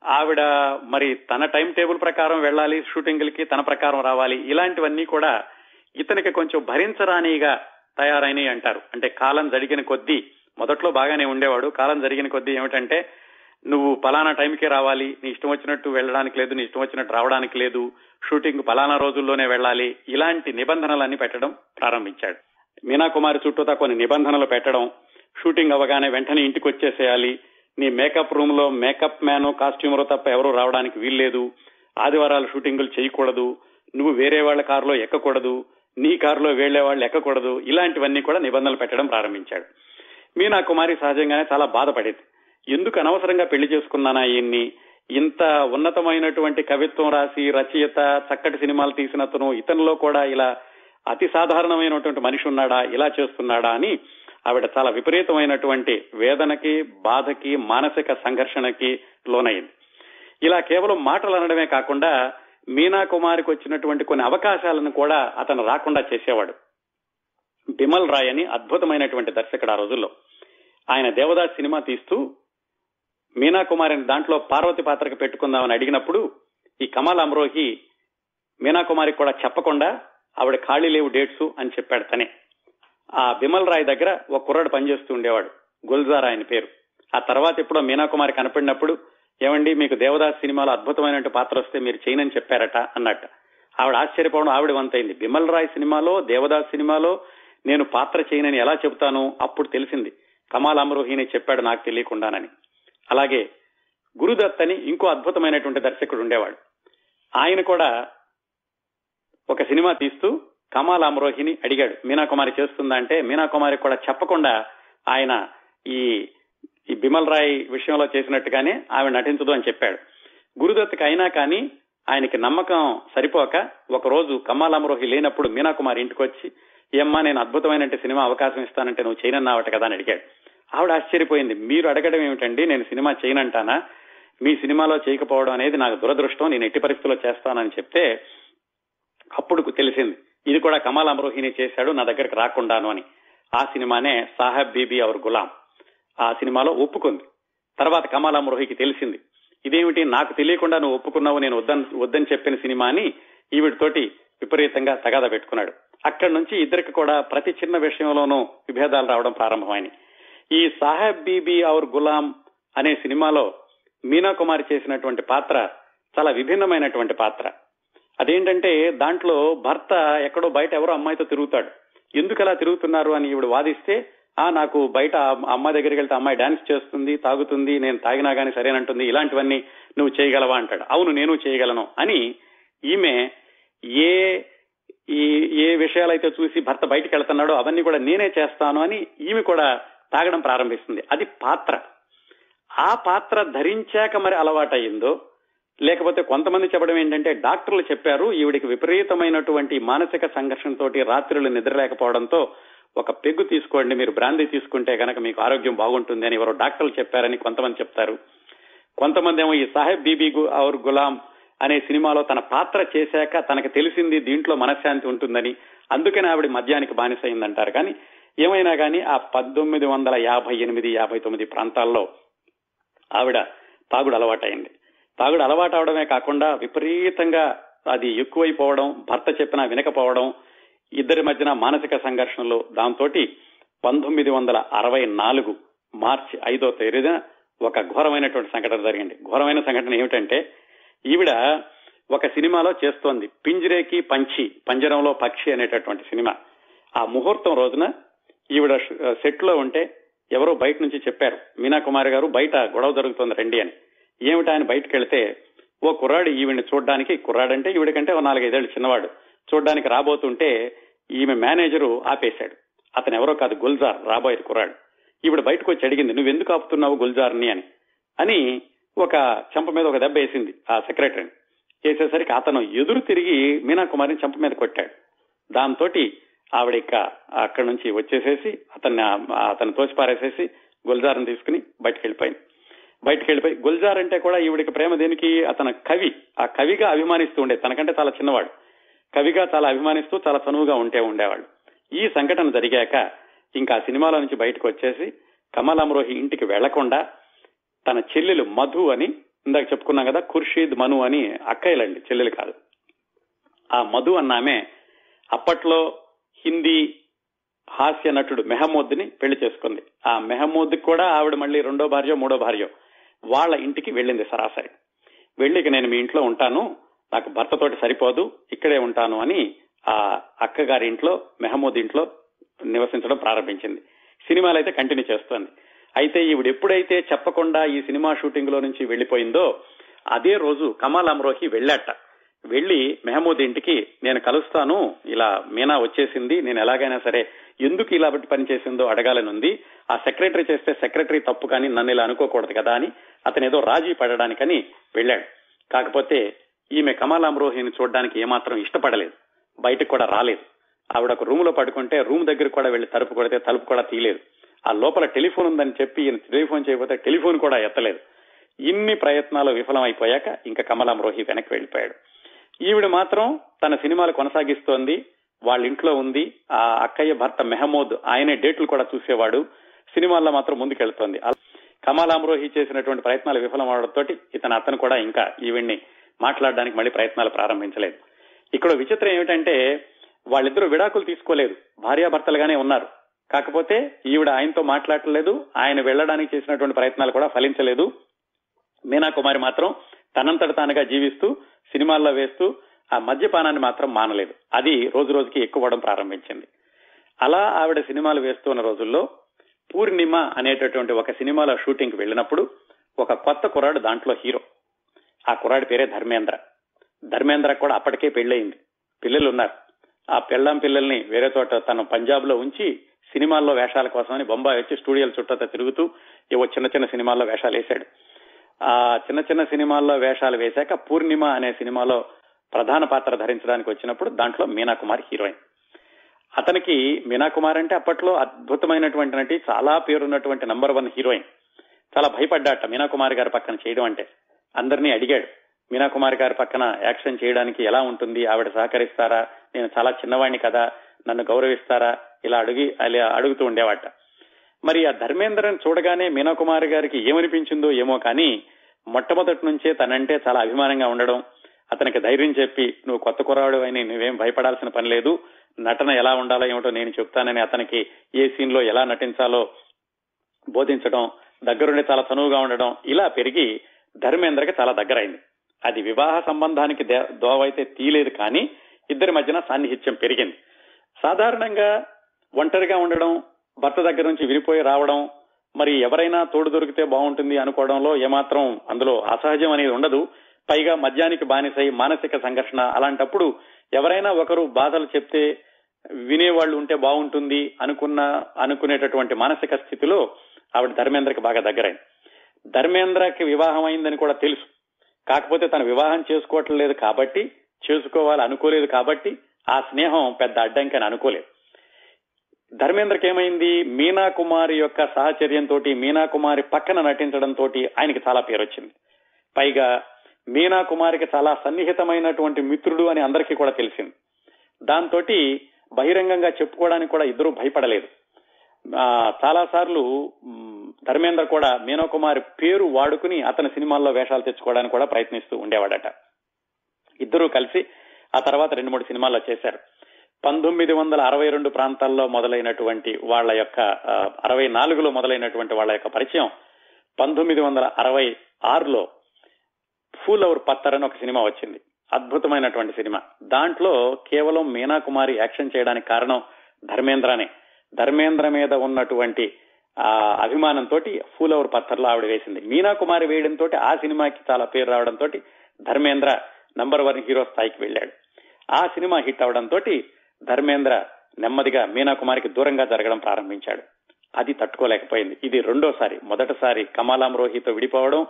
ఆవిడ మరి తన టైం టేబుల్ ప్రకారం వెళ్ళాలి షూటింగ్లకి తన ప్రకారం రావాలి ఇలాంటివన్నీ కూడా ఇతనికి కొంచెం భరించరానిగా తయారైనవి అంటారు. అంటే కాలం జరిగిన కొద్దీ మొదట్లో బాగానే ఉండేవాడు. కాలం జరిగిన కొద్దీ ఏమిటంటే నువ్వు పలానా టైంకి రావాలి నీ ఇష్టం వచ్చినట్టు వెళ్ళడానికి లేదు నీ ఇష్టం వచ్చినట్టు రావడానికి లేదు షూటింగ్ పలానా రోజుల్లోనే వెళ్ళాలి ఇలాంటి నిబంధనలన్నీ పెట్టడం ప్రారంభించాడు. మీనాకుమారి చుట్టూతా కొన్ని నిబంధనలు పెట్టడం షూటింగ్ అవగానే వెంటనే ఇంటికి వచ్చేసేయాలి నీ మేకప్ రూమ్లో మేకప్ మ్యాన్ కాస్ట్యూమర్ తప్ప ఎవరూ రావడానికి వీల్లేదు. ఆదివారాలు షూటింగులు చేయకూడదు. నువ్వు వేరే వాళ్ళ కారులో ఎక్కకూడదు. నీ కారులో వెళ్ళే వాళ్ళు ఎక్కకూడదు. ఇలాంటివన్నీ కూడా నిబంధనలు పెట్టడం ప్రారంభించాడు. మీనా కుమారి సహజంగానే చాలా బాధపడేది. ఎందుకు అనవసరంగా పెళ్ళి చేసుకున్నానా ఈయన్ని? ఇంత ఉన్నతమైనటువంటి కవిత్వం రాసి రచయిత చక్కటి సినిమాలు తీసినతను ఇతనిలో కూడా ఇలా అతి సాధారణమైనటువంటి మనిషి ఉన్నాడా ఇలా చేస్తున్నాడా అని ఆవిడ చాలా విపరీతమైనటువంటి వేదనకి బాధకి మానసిక సంఘర్షణకి లోనైంది. ఇలా కేవలం మాటలు అనడమే కాకుండా మీనా కుమారికి వచ్చినటువంటి కొన్ని అవకాశాలను కూడా అతను రాకుండా చేసేవాడు. బిమల్ రాయ్ అని అద్భుతమైనటువంటి దర్శకుడు ఆ రోజుల్లో. ఆయన దేవదాస్ సినిమా తీస్తూ మీనా కుమారిని దాంట్లో పార్వతి పాత్రకు పెట్టుకుందామని అడిగినప్పుడు ఈ కమల్ అమ్రోహి మీనా కుమారికి కూడా చెప్పకుండా ఆవిడ ఖాళీ లేవు డేట్స్ అని చెప్పాడు తనే. ఆ బిమల్ రాయ్ దగ్గర ఒక కుర్రాడు పనిచేస్తూ ఉండేవాడు గుల్జార్ ఆయన పేరు. ఆ తర్వాత ఎప్పుడో మీనాకుమారి కనపడినప్పుడు ఏమండి మీకు దేవదాస్ సినిమాలో అద్భుతమైన పాత్ర వస్తే మీరు చేయనని చెప్పారట అన్నట్ట. ఆవిడ ఆశ్చర్యపోవడం ఆవిడ వంతైంది. బిమల్ రాయ్ సినిమాలో దేవదాస్ సినిమాలో నేను పాత్ర చేయనని ఎలా చెబుతాను? అప్పుడు తెలిసింది. కమాల్ అమరోహిని చెప్పాడు నాకు తెలియకుండానని. అలాగే గురుదత్ అని ఇంకో అద్భుతమైనటువంటి దర్శకుడు ఉండేవాడు. ఆయన కూడా ఒక సినిమా తీస్తూ కమాల్ అమరోహిని అడిగాడు మీనాకుమారి చేస్తుందా? అంటే మీనాకుమారి కూడా చెప్పకుండా ఆయన ఈ ఈ బిమల్ రాయ్ విషయంలో చేసినట్టుగానే ఆమె నటించదు అని చెప్పాడు. గురుదత్కి అయినా కానీ ఆయనకి నమ్మకం సరిపోక ఒక రోజు కమాల్ అమరోహి లేనప్పుడు మీనాకుమారి ఇంటికి వచ్చి ఏమ్మా నేను అద్భుతమైన సినిమా అవకాశం ఇస్తానంటే నువ్వు చేయనన్నావట కదా అని అడిగాడు. ఆవిడ ఆశ్చర్యపోయింది. మీరు అడగడం ఏమిటండి? నేను సినిమా చేయనంటానా? మీ సినిమాలో చేయకపోవడం అనేది నాకు దురదృష్టం. నేను ఎట్టి పరిస్థితుల్లో చేస్తానని చెప్తే అప్పుడు తెలిసింది. ఇది కూడా కమాల్ అమరోహిని చేశాడు. నా దగ్గరికి రాకుండాను అని. ఆ సినిమానే సాహెబ్ బీబీ అవర్ గులాం. ఆ సినిమాలో ఒప్పుకుంది. తర్వాత కమలా మురహికి తెలిసింది. ఇదేమిటి? నాకు తెలియకుండా నువ్వు ఒప్పుకున్నావు నేను వద్దని వద్దని చెప్పిన సినిమా అని ఈవిడితోటి విపరీతంగా తగాద పెట్టుకున్నాడు. అక్కడి నుంచి ఇద్దరికి కూడా ప్రతి చిన్న విషయంలోనూ విభేదాలు రావడం ప్రారంభమైనవి ఈ సాహెబ్ బీబీ ఔర్ గులాం అనే సినిమాలో మీనా కుమారి చేసినటువంటి పాత్ర చాలా విభిన్నమైనటువంటి పాత్ర. అదేంటంటే దాంట్లో భర్త ఎక్కడో బయట ఎవరో అమ్మాయితో తిరుగుతాడు. ఎందుకు అలా తిరుగుతున్నారు? అని ఈవిడ వాదిస్తే ఆ నాకు బయట అమ్మాయి దగ్గరికి వెళ్తే అమ్మాయి డాన్స్ చేస్తుంది తాగుతుంది నేను తాగినా గానీ సరేనంటుంది ఇలాంటివన్నీ నువ్వు చేయగలవా? అంటాడు. అవును నేను చేయగలను అని ఈమె ఏ ఈ ఏ విషయాలైతే చూసి భర్త బయటకు వెళ్తున్నాడో అవన్నీ కూడా నేనే చేస్తాను అని ఈమె కూడా తాగడం ప్రారంభిస్తుంది. అది పాత్ర. ఆ పాత్ర ధరించాక మరి అలవాటయ్యిందో లేకపోతే కొంతమంది చెప్పడం ఏంటంటే డాక్టర్లు చెప్పారు ఈవిడికి విపరీతమైనటువంటి మానసిక సంఘర్షణతోటి రాత్రులు నిద్ర లేకపోవడంతో ఒక పెగ్గు తీసుకోండి మీరు బ్రాందీ తీసుకుంటే కనుక మీకు ఆరోగ్యం బాగుంటుంది అని ఎవరో డాక్టర్లు చెప్పారని కొంతమంది చెప్తారు. కొంతమంది ఏమో ఈ సాహెబ్ బీబీ ఔర్ గులాం అనే సినిమాలో తన పాత్ర చేశాక తనకు తెలిసింది దీంట్లో మనశ్శాంతి ఉంటుందని అందుకని ఆవిడ మద్యానికి బానిసైందంటారు. కానీ ఏమైనా కానీ ఆ పద్దొమ్మిది వందల యాభై ఎనిమిది యాభై తొమ్మిది ప్రాంతాల్లో ఆవిడ తాగుడు అలవాటైంది. తాగుడు అలవాటు అవడమే కాకుండా విపరీతంగా అది ఎక్కువైపోవడం భర్త చెప్పినా వినకపోవడం ఇద్దరి మధ్యన మానసిక సంఘర్షణలు దాంతో పంతొమ్మిది వందల అరవై నాలుగు మార్చి ఐదో తేదీన ఒక ఘోరమైనటువంటి సంఘటన జరిగింది. ఘోరమైన సంఘటన ఏమిటంటే ఈవిడ ఒక సినిమాలో చేస్తోంది. పింజరేకి పంచి పంజరంలో పక్షి అనేటటువంటి సినిమా. ఆ ముహూర్తం రోజున ఈవిడ సెట్లో ఉంటే ఎవరో బయట నుంచి చెప్పారు మీనా కుమారి గారు బయట గొడవ జరుగుతోంది రండి అని. ఏమిటా ఆయన బయటకు ఓ కుర్రాడు ఈవిడిని చూడడానికి కుర్రాడంటే ఈవిడకంటే ఓ నాలుగైదేళ్ళు చిన్నవాడు. చూడడానికి రాబోతుంటే ఈమె మేనేజరు ఆపేశాడు. అతను ఎవరో కాదు గుల్జార్ రాబోయే కుర్రాడు. ఇప్పుడు బయటకు వచ్చి అడిగింది నువ్వు ఎందుకు ఆపుతున్నావు గుల్జార్ని? అని. అని ఒక చెంప మీద ఒక దెబ్బ వేసింది ఆ సెక్రటరీని చేసేసరికి అతను ఎదురు తిరిగి మీనా కుమారిని చెంప మీద కొట్టాడు. దాంతో ఆవిడ ఇక అక్కడి నుంచి వచ్చేసేసి అతన్ని అతను తోసిపారేసేసి గుల్జార్ని తీసుకుని బయటకు వెళ్ళిపోయింది బయటకు వెళ్ళిపోయి గుల్జార్ అంటే కూడా ఈవిడికి ప్రేమ దేనికి? అతను కవి. ఆ కవిగా అభిమానిస్తూ ఉండే తనకంటే చాలా చిన్నవాడు. కవిగా చాలా అభిమానిస్తూ చాలా చనువుగా ఉంటే ఉండేవాళ్ళు. ఈ సంఘటన జరిగాక ఇంకా సినిమాలో నుంచి బయటకు వచ్చేసి కమల్ ఇంటికి వెళ్ళకుండా తన చెల్లెలు మధు అని ఇందాక చెప్పుకున్నాం కదా ఖుర్షీద్ మను అని అక్కయ్యలండి చెల్లెలు కాదు. ఆ మధు అన్నామే అప్పట్లో హిందీ హాస్య నటుడు మెహమూద్ని పెళ్ళి చేసుకుంది. ఆ మెహమూద్ కూడా ఆవిడ మళ్ళీ రెండో భార్య మూడో భార్య వాళ్ళ ఇంటికి వెళ్ళింది సరాసరి. వెళ్ళిక నేను మీ ఇంట్లో ఉంటాను నాకు భర్తతోటి సరిపోదు ఇక్కడే ఉంటాను అని ఆ అక్కగారి ఇంట్లో మెహమూద్ ఇంట్లో నివసించడం ప్రారంభించింది. సినిమాలు అయితే కంటిన్యూ చేస్తోంది. అయితే ఈవిడ ఎప్పుడైతే చెప్పకుండా ఈ సినిమా షూటింగ్లో నుంచి వెళ్ళిపోయిందో అదే రోజు కమాల్ అమ్రోహి వెళ్ళాట. వెళ్ళి మెహమూద్ ఇంటికి నేను కలుస్తాను ఇలా మీనా వచ్చేసింది నేను ఎలాగైనా సరే ఎందుకు ఇలా పని చేసిందో అడగాలని ఉంది. ఆ సెక్రటరీ చేస్తే సెక్రటరీ తప్పు కానీ నన్ను ఇలా అనుకోకూడదు కదా అని అతను ఏదో రాజీ పడడానికని వెళ్ళాడు. కాకపోతే ఈమె కమలామ్రోహిని అమ్రోహిని చూడడానికి ఏమాత్రం ఇష్టపడలేదు. బయటకు కూడా రాలేదు. ఆవిడ ఒక రూమ్లో పడుకుంటే రూమ్ దగ్గర కూడా వెళ్ళి తలుపు కొడితే తలుపు కూడా తీయలేదు. ఆ లోపల టెలిఫోన్ ఉందని చెప్పి ఈయన టెలిఫోన్ చేయకపోతే టెలిఫోన్ కూడా ఎత్తలేదు. ఇన్ని ప్రయత్నాలు విఫలమైపోయాక ఇంకా కమలాం రోహి వెనక్కి వెళ్ళిపోయాడు ఈవిడ మాత్రం తన సినిమాలు కొనసాగిస్తోంది వాళ్ళ ఇంట్లో ఉంది. ఆ అక్కయ్య భర్త మెహమూద్ ఆయనే డేట్లు కూడా చూసేవాడు. సినిమాల్లో మాత్రం ముందుకెళ్తోంది. కమలామ్రోహి చేసినటువంటి ప్రయత్నాలు విఫలం అవడంతో ఇతను అతను కూడా ఇంకా ఈవిడ్ని మాట్లాడడానికి మళ్ళీ ప్రయత్నాలు ప్రారంభించలేదు. ఇక్కడ విచిత్రం ఏమిటంటే వాళ్ళిద్దరూ విడాకులు తీసుకోలేదు. భార్యాభర్తలుగానే ఉన్నారు. కాకపోతే ఈవిడ ఆయనతో మాట్లాడలేదు ఆయన వెళ్ళడానికి చేసినటువంటి ప్రయత్నాలు కూడా ఫలించలేదు. మీనా కుమారి మాత్రం తనంతట తానుగా జీవిస్తూ సినిమాల్లో వేస్తూ ఆ మద్యపానాన్ని మాత్రం మానలేదు. అది రోజు రోజుకి ఎక్కువడం ప్రారంభించింది. అలా ఆవిడ సినిమాలు వేస్తున్న రోజుల్లో పూర్ణిమ అనేటటువంటి ఒక సినిమాలో షూటింగ్కి వెళ్ళినప్పుడు ఒక కొత్త కుర్రాడు దాంట్లో హీరో. ఆ కుర్రాడి పేరే ధర్మేంద్ర. ధర్మేంద్ర కూడా అప్పటికే పెళ్ళయింది. పిల్లలు ఉన్నారు ఆ పెళ్ళం పిల్లల్ని వేరే చోట తను పంజాబ్లో ఉంచి సినిమాల్లో వేషాల కోసమని బొంబాయి వచ్చి స్టూడియోల చుట్టూ తిరుగుతూ ఏవో చిన్న చిన్న సినిమాల్లో వేషాలు వేశాడు. ఆ చిన్న చిన్న సినిమాల్లో వేషాలు వేశాక పూర్ణిమ అనే సినిమాలో ప్రధాన పాత్ర ధరించడానికి వచ్చినప్పుడు దాంట్లో మీనా కుమార్ హీరోయిన్. అతనికి మీనా కుమార్ అంటే అప్పట్లో అద్భుతమైనటువంటి నటి చాలా పేరున్నటువంటి నంబర్ వన్ హీరోయిన్. చాలా భయపడ్డాట మీనా కుమార్ గారి పక్కన చేయడం అంటే. అందరినీ అడిగాడు. మీనాకుమారి గారి పక్కన యాక్షన్ చేయడానికి ఎలా ఉంటుంది? ఆవిడ సహకరిస్తారా? నేను చాలా చిన్నవాడిని కదా నన్ను గౌరవిస్తారా? ఇలా అడిగి అలా అడుగుతూ ఉండేవాట. మరి ఆ ధర్మేంద్రని చూడగానే మీనాకుమారి గారికి ఏమనిపించిందో ఏమో కానీ మొట్టమొదటి నుంచే తనంటే చాలా అభిమానంగా ఉండడం అతనికి ధైర్యం చెప్పి నువ్వు కొత్త కురాడు అని నువ్వేం భయపడాల్సిన పని లేదు. నటన ఎలా ఉండాలో ఏమిటో నేను చెప్తానని అతనికి ఏ సీన్లో ఎలా నటించాలో బోధించడం దగ్గరుండి చాలా చనువుగా ఉండడం ఇలా పెరిగి ధర్మేంద్రకి చాలా దగ్గరైంది. అది వివాహ సంబంధానికి దోవైతే తీలేదు కానీ ఇద్దరి మధ్యన సాన్నిహిత్యం పెరిగింది. సాధారణంగా ఒంటరిగా ఉండడం భర్త దగ్గర నుంచి విడిపోయి రావడం మరి ఎవరైనా తోడు దొరికితే బాగుంటుంది అనుకోవడంలో ఏమాత్రం అందులో అసహజం అనేది ఉండదు. పైగా మద్యానికి బానిసై మానసిక సంఘర్షణ అలాంటప్పుడు ఎవరైనా ఒకరు బాధలు చెప్తే వినేవాళ్ళు ఉంటే బాగుంటుంది అనుకున్న అనుకునేటటువంటి మానసిక స్థితిలో ఆవిడ ధర్మేంద్రకి బాగా దగ్గరైంది. ధర్మేంద్రకి వివాహం అయిందని కూడా తెలుసు. కాకపోతే తన వివాహం చేసుకోవటం లేదు కాబట్టి చేసుకోవాలి అనుకోలేదు కాబట్టి ఆ స్నేహం పెద్ద అడ్డంకి అని అనుకోలేదు. ధర్మేంద్రకి ఏమైంది మీనా కుమారి యొక్క సాహచర్యంతో మీనా కుమారి పక్కన నటించడంతో ఆయనకి చాలా పేరు వచ్చింది పైగా మీనా కుమారికి చాలా సన్నిహితమైనటువంటి మిత్రుడు అని అందరికీ కూడా తెలిసింది. దాంతో బహిరంగంగా చెప్పుకోవడానికి కూడా ఇద్దరు భయపడలేదు. చాలా సార్లు ధర్మేంద్ర కూడా మీనా కుమారి పేరు వాడుకుని అతని సినిమాల్లో వేషాలు తెచ్చుకోవడానికి కూడా ప్రయత్నిస్తూ ఉండేవాడట. ఇద్దరూ కలిసి ఆ తర్వాత రెండు మూడు సినిమాల్లో చేశారు. పంతొమ్మిది వందల అరవై రెండు ప్రాంతాల్లో మొదలైనటువంటి వాళ్ళ యొక్క అరవై నాలుగులో మొదలైనటువంటి వాళ్ళ యొక్క పరిచయం పంతొమ్మిది వందల అరవై ఆరులో ఫూల్ అవర్ పత్తర్ అని ఒక సినిమా వచ్చింది. అద్భుతమైనటువంటి సినిమా. దాంట్లో కేవలం మీనా కుమారి యాక్షన్ చేయడానికి కారణం ధర్మేంద్రనే. ధర్మేంద్ర మీద ఉన్నటువంటి ఆ అభిమానంతో ఫూల్ అవర్ పత్తర్లో ఆవిడ వేసింది. మీనా కుమారి వేయడంతో ఆ సినిమాకి చాలా పేరు రావడంతో ధర్మేంద్ర నంబర్ వన్ హీరో స్థాయికి వెళ్ళాడు. ఆ సినిమా హిట్ అవడంతో ధర్మేంద్ర నెమ్మదిగా మీనా కుమారికి దూరంగా జరగడం ప్రారంభించాడు. అది తట్టుకోలేకపోయింది. ఇది రెండోసారి. మొదటిసారి కమాలాం రోహితో విడిపోవడం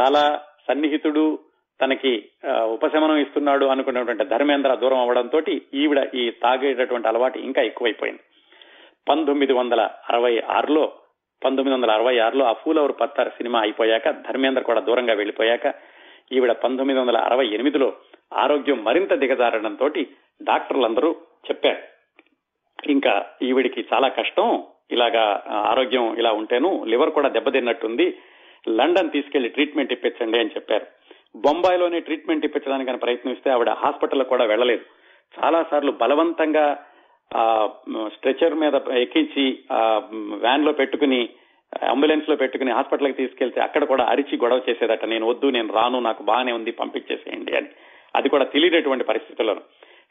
చాలా సన్నిహితుడు తనకి ఉపశమనం ఇస్తున్నాడు అనుకున్నటువంటి ధర్మేంద్ర దూరం అవడంతో ఈవిడ ఈ తాగేటటువంటి అలవాటు ఇంకా ఎక్కువైపోయింది. పంతొమ్మిది వందల అరవై ఆరులో పంతొమ్మిది వందల అరవై ఆరులో ఆ ఫూల్ అవర్ పత్తార్ సినిమా అయిపోయాక ధర్మేంద్ర కూడా దూరంగా వెళ్ళిపోయాక ఈవిడ పంతొమ్మిది వందల అరవై ఎనిమిదిలో ఆరోగ్యం మరింత దిగజారడంతో డాక్టర్లందరూ చెప్పారు. ఇంకా ఈవిడికి చాలా కష్టం ఇలాగా ఆరోగ్యం ఇలా ఉంటేను లివర్ కూడా దెబ్బతిన్నట్టుంది లండన్ తీసుకెళ్ళి ట్రీట్మెంట్ ఇప్పించండి అని చెప్పారు. బొంబాయిలోనే ట్రీట్మెంట్ ఇప్పించడానికి ప్రయత్నిస్తే ఆవిడ హాస్పిటల్ కూడా వెళ్ళలేదు. చాలా సార్లు బలవంతంగా ఆ స్ట్రెచర్ మీద ఎక్కించి ఆ వ్యాన్లో పెట్టుకుని అంబులెన్స్లో పెట్టుకుని హాస్పిటల్కి తీసుకెళ్తే అక్కడ కూడా అరిచి గొడవ చేసేదట. నేను వద్దు నేను రాను నాకు బాగానే ఉంది పంపించేసేయండి అని. అది కూడా తెలియనటువంటి పరిస్థితుల్లో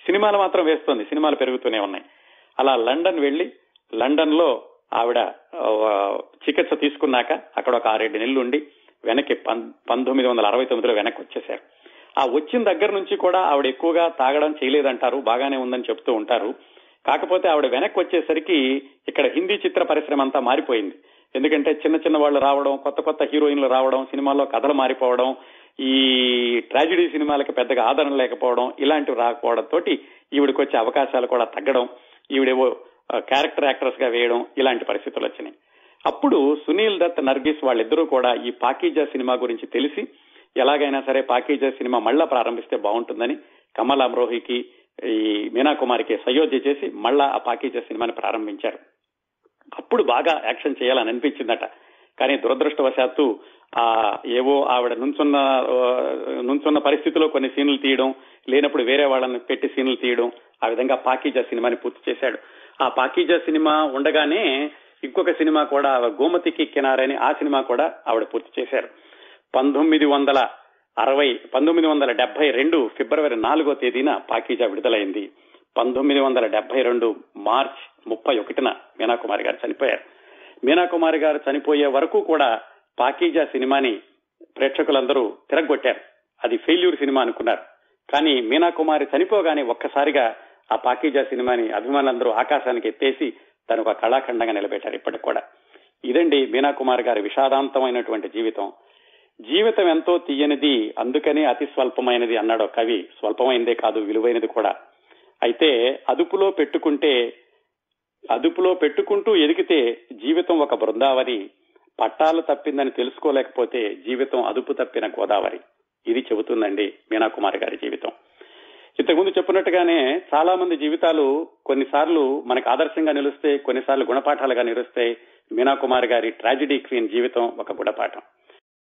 సినిమాలు మాత్రం వేస్తోంది. సినిమాలు పెరుగుతూనే ఉన్నాయి. అలా లండన్ వెళ్ళి లండన్లో ఆవిడ చికిత్స తీసుకున్నాక అక్కడ ఒక ఆరేడు నెలలు ఉండి వెనక్కి పంతొమ్మిది వందల అరవై తొమ్మిదిలో వెనక్కి వచ్చేశారు. ఆ వచ్చిన దగ్గర నుంచి కూడా ఆవిడ ఎక్కువగా తాగడం చేయలేదంటారు బాగానే ఉందని చెప్తూ ఉంటారు. కాకపోతే ఆవిడ వెనక్కి వచ్చేసరికి ఇక్కడ హిందీ చిత్ర పరిశ్రమ అంతా మారిపోయింది. ఎందుకంటే చిన్న చిన్న వాళ్ళు రావడం కొత్త కొత్త హీరోయిన్లు రావడం సినిమాల్లో కథలు మారిపోవడం ఈ ట్రాజిడీ సినిమాలకి పెద్దగా ఆదరణ లేకపోవడం ఇలాంటివి రాకపోవడం తోటి ఈవిడికి వచ్చే అవకాశాలు కూడా తగ్గడం ఈవిడేవో క్యారెక్టర్ యాక్టర్స్గా వేయడం ఇలాంటి పరిస్థితులు వచ్చినాయి. అప్పుడు సునీల్ దత్ నర్గిస్ వాళ్ళిద్దరూ కూడా ఈ పాకీజా సినిమా గురించి తెలిసి ఎలాగైనా సరే పాకీజా సినిమా మళ్ళా ప్రారంభిస్తే బాగుంటుందని కమల్ అమ్రోహికి ఈ మీనాకుమారికి సయోధ్య చేసి మళ్ళా ఆ పాకీజా సినిమాని ప్రారంభించారు. అప్పుడు బాగా యాక్షన్ చేయాలని అనిపించిందట. కానీ దురదృష్టవశాత్తు ఆ ఏవో ఆవిడ నుంచున్న నుంచున్న పరిస్థితిలో కొన్ని సీన్లు తీయడం లేనప్పుడు వేరే వాళ్ళని పెట్టి సీన్లు తీయడం ఆ విధంగా పాకీజా సినిమాని పూర్తి చేశాడు. ఆ పాకీజా సినిమా ఉండగానే ఇంకొక సినిమా కూడా గోమతికి కినారని ఆ సినిమా కూడా ఆవిడ పూర్తి చేశారు. పంతొమ్మిది వందల అరవై పంతొమ్మిది వందల డెబ్బై రెండు ఫిబ్రవరి నాలుగో తేదీన పాకీజా విడుదలైంది. పంతొమ్మిది వందల డెబ్బై రెండు మార్చ్ ముప్పై ఒకటిన మీనాకుమారి గారు చనిపోయారు. మీనాకుమారి గారు చనిపోయే వరకు కూడా పాకీజా సినిమాని ప్రేక్షకులందరూ తిరగొట్టారు. అది ఫెయిల్యూర్ సినిమా అనుకున్నారు. కానీ మీనాకుమారి చనిపోగానే ఒక్కసారిగా ఆ పాకీజా సినిమాని అభిమానులందరూ ఆకాశానికి ఎత్తేసి తను ఒక కళాఖండంగా నిలబెట్టారు ఇప్పటికి కూడా. ఇదండి మీనాకుమారి గారి విషాదాంతమైనటువంటి జీవితం. జీవితం ఎంతో తీయనిది అందుకనే అతి స్వల్పమైనది అన్నాడు కవి. స్వల్పమైనదే కాదు విలువైనది కూడా. అయితే అదుపులో పెట్టుకుంటే అదుపులో పెట్టుకుంటూ ఎదిగితే జీవితం ఒక బృందావరి. పట్టాలు తప్పిందని తెలుసుకోలేకపోతే జీవితం అదుపు తప్పిన గోదావరి. ఇది చెబుతుందండి మీనాకుమారి గారి జీవితం. ఇంతకుముందు చెప్పినట్టుగానే చాలా మంది జీవితాలు కొన్నిసార్లు మనకు ఆదర్శంగా నిలుస్తాయి కొన్నిసార్లు గుణపాఠాలుగా నిలుస్తాయి. మీనాకుమారి గారి ట్రాజిడీ క్వీన్ జీవితం ఒక గుణపాఠం